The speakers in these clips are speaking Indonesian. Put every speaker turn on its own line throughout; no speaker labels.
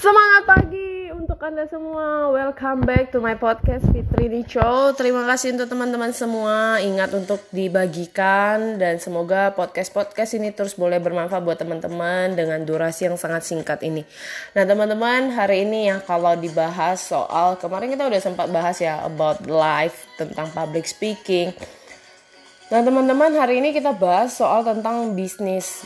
Semangat pagi untuk Anda semua. Welcome back to my podcast Fitri Nicho. Terima kasih untuk teman-teman semua. Ingat untuk dibagikan dan semoga podcast-podcast ini terus boleh bermanfaat buat teman-teman dengan durasi yang sangat singkat ini. Nah, teman-teman, hari ini ya kalau dibahas soal kemarin kita udah sempat bahas ya about life tentang public speaking. Nah, teman-teman, hari ini kita bahas soal tentang bisnis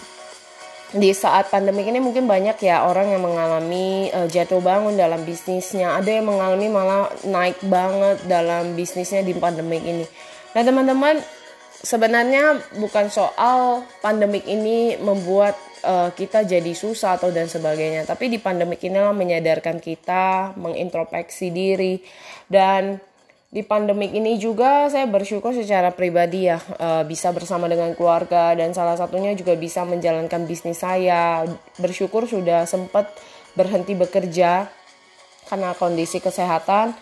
di saat pandemi ini mungkin banyak ya orang yang mengalami uh, jatuh bangun dalam bisnisnya. Ada yang mengalami malah naik banget dalam bisnisnya di pandemi ini. Nah teman-teman sebenarnya bukan soal pandemik ini membuat uh, kita jadi susah atau dan sebagainya. Tapi di pandemik inilah menyadarkan kita, mengintrospeksi diri dan di pandemik ini juga saya bersyukur secara pribadi ya uh, bisa bersama dengan keluarga dan salah satunya juga bisa menjalankan bisnis saya. Bersyukur sudah sempat berhenti bekerja karena kondisi kesehatan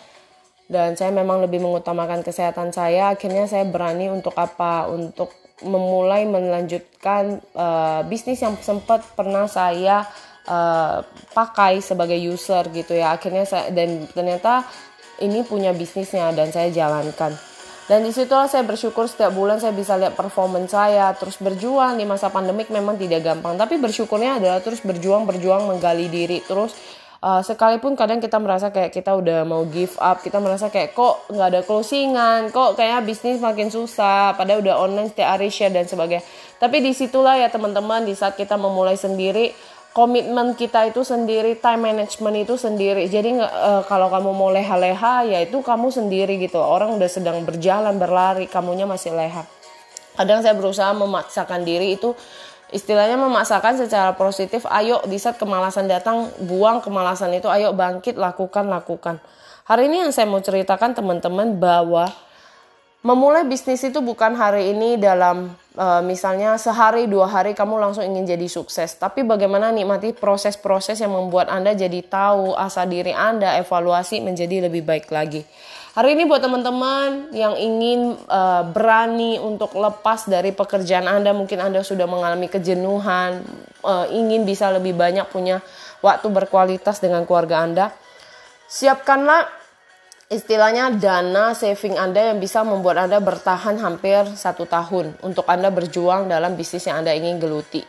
dan saya memang lebih mengutamakan kesehatan saya. Akhirnya saya berani untuk apa? Untuk memulai melanjutkan uh, bisnis yang sempat pernah saya uh, pakai sebagai user gitu ya. Akhirnya saya dan ternyata ini punya bisnisnya dan saya jalankan. Dan di situlah saya bersyukur setiap bulan saya bisa lihat performance saya terus berjuang di masa pandemik memang tidak gampang. Tapi bersyukurnya adalah terus berjuang berjuang menggali diri terus uh, sekalipun kadang kita merasa kayak kita udah mau give up, kita merasa kayak kok nggak ada closingan, kok kayaknya bisnis makin susah, padahal udah online setiap hari share dan sebagainya. Tapi di situlah ya teman-teman di saat kita memulai sendiri komitmen kita itu sendiri, time management itu sendiri. Jadi uh, kalau kamu mau leha-leha ya itu kamu sendiri gitu. Orang udah sedang berjalan berlari, kamunya masih leha. Kadang saya berusaha memaksakan diri itu istilahnya memaksakan secara positif. Ayo di saat kemalasan datang, buang kemalasan itu. Ayo bangkit, lakukan, lakukan. Hari ini yang saya mau ceritakan teman-teman bahwa memulai bisnis itu bukan hari ini dalam uh, misalnya sehari dua hari kamu langsung ingin jadi sukses. Tapi bagaimana nikmati proses-proses yang membuat anda jadi tahu asa diri anda evaluasi menjadi lebih baik lagi. Hari ini buat teman-teman yang ingin uh, berani untuk lepas dari pekerjaan anda mungkin anda sudah mengalami kejenuhan uh, ingin bisa lebih banyak punya waktu berkualitas dengan keluarga anda siapkanlah istilahnya dana saving Anda yang bisa membuat Anda bertahan hampir satu tahun untuk Anda berjuang dalam bisnis yang Anda ingin geluti.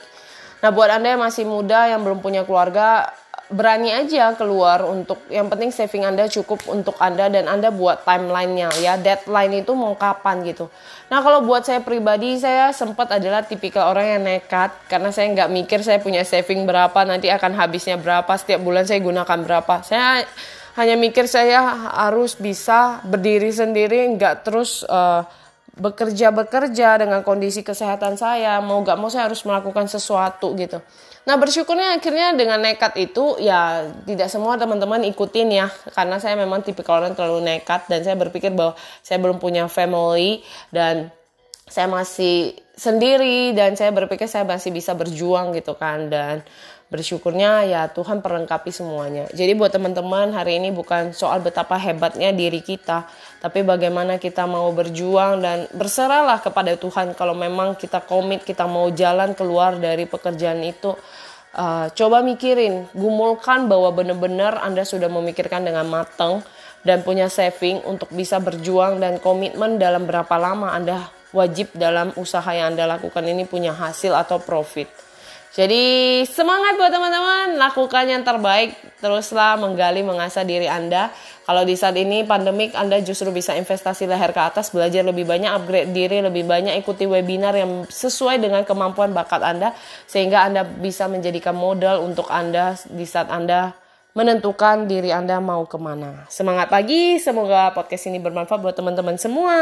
Nah buat Anda yang masih muda yang belum punya keluarga berani aja keluar untuk yang penting saving Anda cukup untuk Anda dan Anda buat timelinenya ya deadline itu mau kapan gitu. Nah kalau buat saya pribadi saya sempat adalah tipikal orang yang nekat karena saya nggak mikir saya punya saving berapa nanti akan habisnya berapa setiap bulan saya gunakan berapa. Saya hanya mikir saya harus bisa berdiri sendiri nggak terus uh, bekerja bekerja dengan kondisi kesehatan saya. Mau nggak mau saya harus melakukan sesuatu gitu. Nah bersyukurnya akhirnya dengan nekat itu ya tidak semua teman-teman ikutin ya. Karena saya memang tipikal orang terlalu nekat dan saya berpikir bahwa saya belum punya family dan saya masih sendiri dan saya berpikir saya masih bisa berjuang gitu kan dan bersyukurnya ya Tuhan perlengkapi semuanya. Jadi buat teman-teman hari ini bukan soal betapa hebatnya diri kita, tapi bagaimana kita mau berjuang dan berserahlah kepada Tuhan kalau memang kita komit, kita mau jalan keluar dari pekerjaan itu. Uh, coba mikirin, gumulkan bahwa benar-benar Anda sudah memikirkan dengan matang dan punya saving untuk bisa berjuang dan komitmen dalam berapa lama Anda wajib dalam usaha yang Anda lakukan ini punya hasil atau profit. Jadi semangat buat teman-teman, lakukan yang terbaik, teruslah menggali mengasah diri Anda. Kalau di saat ini pandemik Anda justru bisa investasi leher ke atas, belajar lebih banyak, upgrade diri lebih banyak, ikuti webinar yang sesuai dengan kemampuan bakat Anda sehingga Anda bisa menjadikan modal untuk Anda di saat Anda menentukan diri Anda mau ke mana. Semangat pagi, semoga podcast ini bermanfaat buat teman-teman semua.